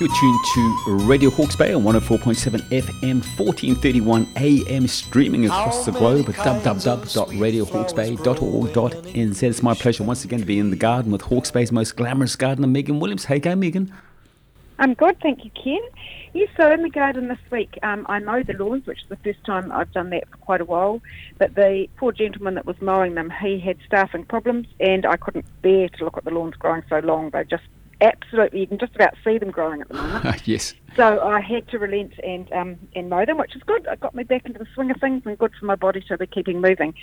You're tuned to Radio Hawke's Bay on 104.7 FM, 1431 AM, streaming across the globe at www.radiohawksbay.org.nz. It's my pleasure once again to be in the garden with Hawke's Bay's most glamorous gardener, Megan Williams. Hey, go, Megan. I'm good, thank you, Ken. Yes, so in the garden this week, um, I mowed the lawns, which is the first time I've done that for quite a while. But the poor gentleman that was mowing them, he had staffing problems, and I couldn't bear to look at the lawns growing so long. They just absolutely, you can just about see them growing at the moment. yes. So I had to relent and um, and mow them, which is good. It got me back into the swing of things and good for my body to be keeping moving.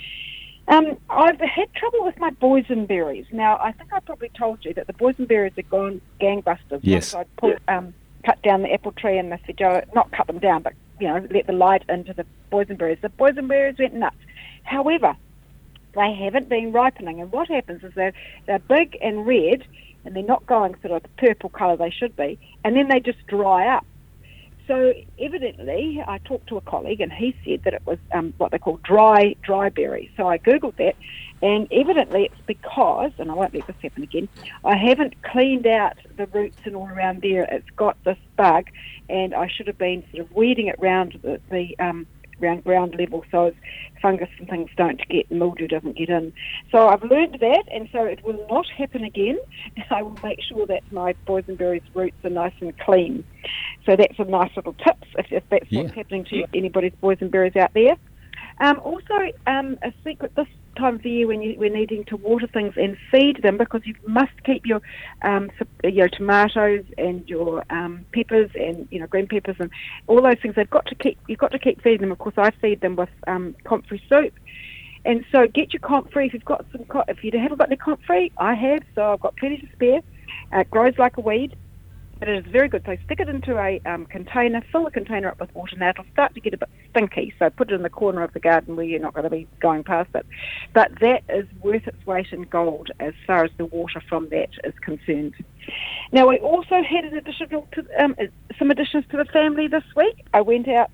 Um, I've had trouble with my boysenberries. Now, I think I probably told you that the boysenberries have gone gangbusters. Yes. Once I put, um, cut down the apple tree and the feijoa, not cut them down, but, you know, let the light into the boysenberries. The boysenberries went nuts. However, they haven't been ripening, and what happens is they're, they're big and red, and they're not going sort of the purple colour they should be, and then they just dry up. So evidently, I talked to a colleague, and he said that it was um, what they call dry dry berries. So I googled that, and evidently it's because, and I won't let this happen again. I haven't cleaned out the roots and all around there. It's got this bug, and I should have been sort of weeding it round the, the um, ground level so fungus and things don't get mildew doesn't get in. So I've learned that and so it will not happen again. I will make sure that my boysenberries roots are nice and clean. So that's a nice little tip if, if that's Yeah. what's happening to anybody's boysenberries out there. Um, also, um, a secret this time of year when you, we're needing to water things and feed them because you must keep your um, your tomatoes and your um, peppers and you know green peppers and all those things. They've got to keep you've got to keep feeding them. Of course, I feed them with um, comfrey soup. And so get your comfrey if you've got some. If you haven't got any comfrey, I have. So I've got plenty to spare. Uh, it grows like a weed. But it is very good. So stick it into a um, container, fill the container up with water. Now it'll start to get a bit stinky, so put it in the corner of the garden where you're not going to be going past it. But that is worth its weight in gold as far as the water from that is concerned. Now we also had an additional to, um, some additions to the family this week. I went out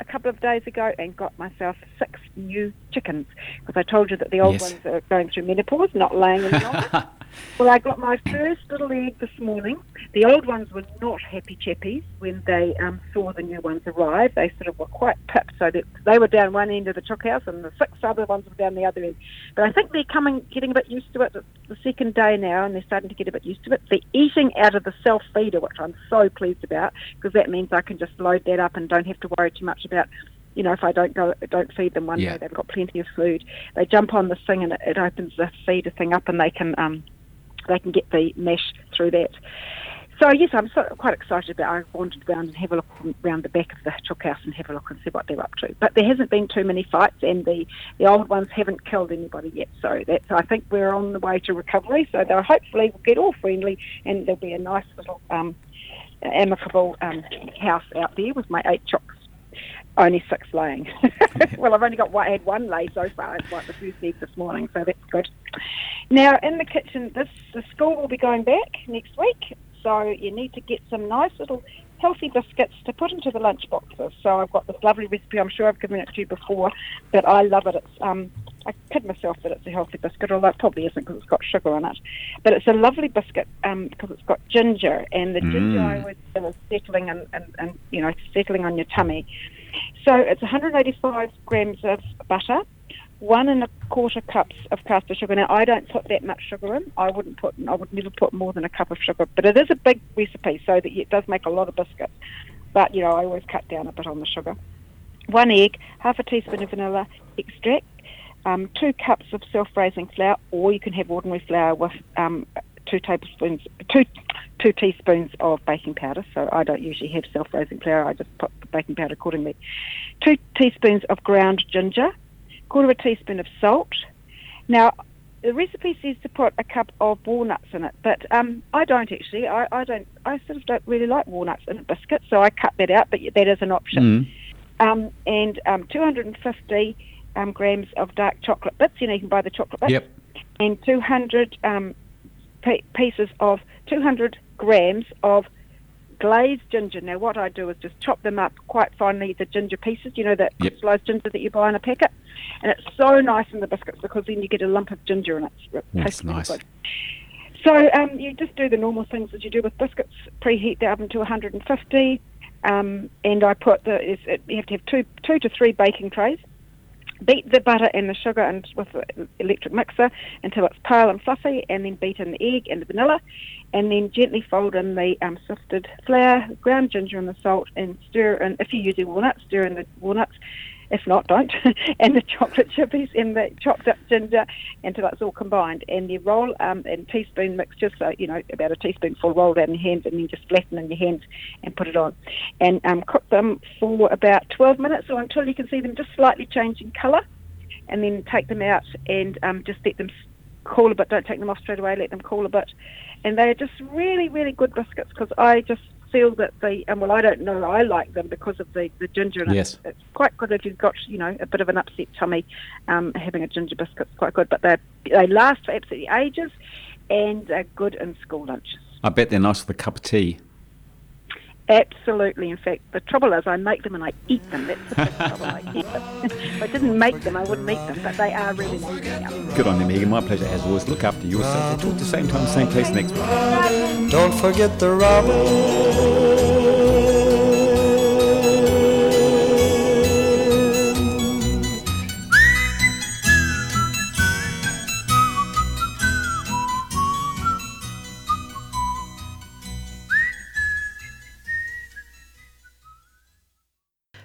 a couple of days ago and got myself six new chickens because I told you that the old Yes. ones are going through menopause, not laying any longer. Well, I got my first little egg this morning. The old ones were not happy chappies when they um, saw the new ones arrive. They sort of were quite pipped, so that they were down one end of the chook house and the six other ones were down the other end. But I think they're coming, getting a bit used to it. It's the second day now, and they're starting to get a bit used to it. They're eating out of the self feeder, which I'm so pleased about because that means I can just load that up and don't have to worry too much about you know, if I don't go, don't feed them one Yeah. day, they've got plenty of food. They jump on this thing and it, it opens the feeder thing up, and they can um, they can get the mesh through that. So yes, I'm of quite excited about. I wandered around and have a look around the back of the chook house and have a look and see what they're up to. But there hasn't been too many fights, and the the old ones haven't killed anybody yet. So that's I think we're on the way to recovery. So they'll hopefully will get all friendly, and there'll be a nice little um, amicable um, house out there with my eight chooks. Only six laying. well, I've only got one, had one lay so far. It's like the first egg this morning, so that's good. Now, in the kitchen, this the school will be going back next week, so you need to get some nice little healthy biscuits to put into the lunch boxes. So I've got this lovely recipe. I'm sure I've given it to you before, but I love it. It's um, I kid myself that it's a healthy biscuit, although it probably isn't because it's got sugar in it. But it's a lovely biscuit um, because it's got ginger, and the ginger Mm. I always feel is settling and, and, and you know settling on your tummy. So it's 185 grams of butter, one and a quarter cups of caster sugar. Now I don't put that much sugar in. I wouldn't put. I would never put more than a cup of sugar. But it is a big recipe, so that it does make a lot of biscuits. But you know I always cut down a bit on the sugar. One egg, half a teaspoon of vanilla extract, um, two cups of self-raising flour, or you can have ordinary flour with um, two tablespoons, two two teaspoons of baking powder. So I don't usually have self-raising flour. I just put the baking powder accordingly. Two teaspoons of ground ginger, quarter of a teaspoon of salt. Now, the recipe says to put a cup of walnuts in it, but um, I don't actually. I, I don't. I sort of don't really like walnuts in a biscuit, so I cut that out. But that is an option. Mm. Um, and um, 250 um, grams of dark chocolate bits. You know, you can buy the chocolate bits. Yep. and 200 um, pieces of 200 grams of glazed ginger. Now, what I do is just chop them up quite finely, the ginger pieces, you know, that Yep. ginger that you buy in a packet. And it's so nice in the biscuits because then you get a lump of ginger in it. It That's nice. good. So um, you just do the normal things as you do with biscuits. Preheat the oven to 150, um, and I put the it, you have to have two two to three baking trays. Beat the butter and the sugar and with an electric mixer until it's pale and fluffy, and then beat in the egg and the vanilla, and then gently fold in the um, sifted flour, ground ginger, and the salt, and stir in. If you're using walnuts, stir in the walnuts. If not, don't. and the chocolate chippies and the chopped up ginger until it's all combined. And you roll um, in teaspoon mixture, so you know about a teaspoonful rolled out in your hands, and then just flatten in your hands and put it on. And um, cook them for about 12 minutes or until you can see them just slightly changing colour. And then take them out and um, just let them cool a bit. Don't take them off straight away. Let them cool a bit. And they're just really, really good biscuits because I just feel that the and well, I don't know. I like them because of the the ginger. And Yes. it. it's quite good if you've got you know a bit of an upset tummy. Um, having a ginger biscuit's quite good, but they they last for absolutely ages, and are good in school lunches. I bet they're nice with a cup of tea. Absolutely. In fact, the trouble is I make them and I eat them. That's the trouble. I eat them. if I didn't make them, I wouldn't eat them. But they are really nice. Good on you, Megan. My pleasure as always. Look after yourself. We'll talk the same time, same place next week. Don't forget the robin.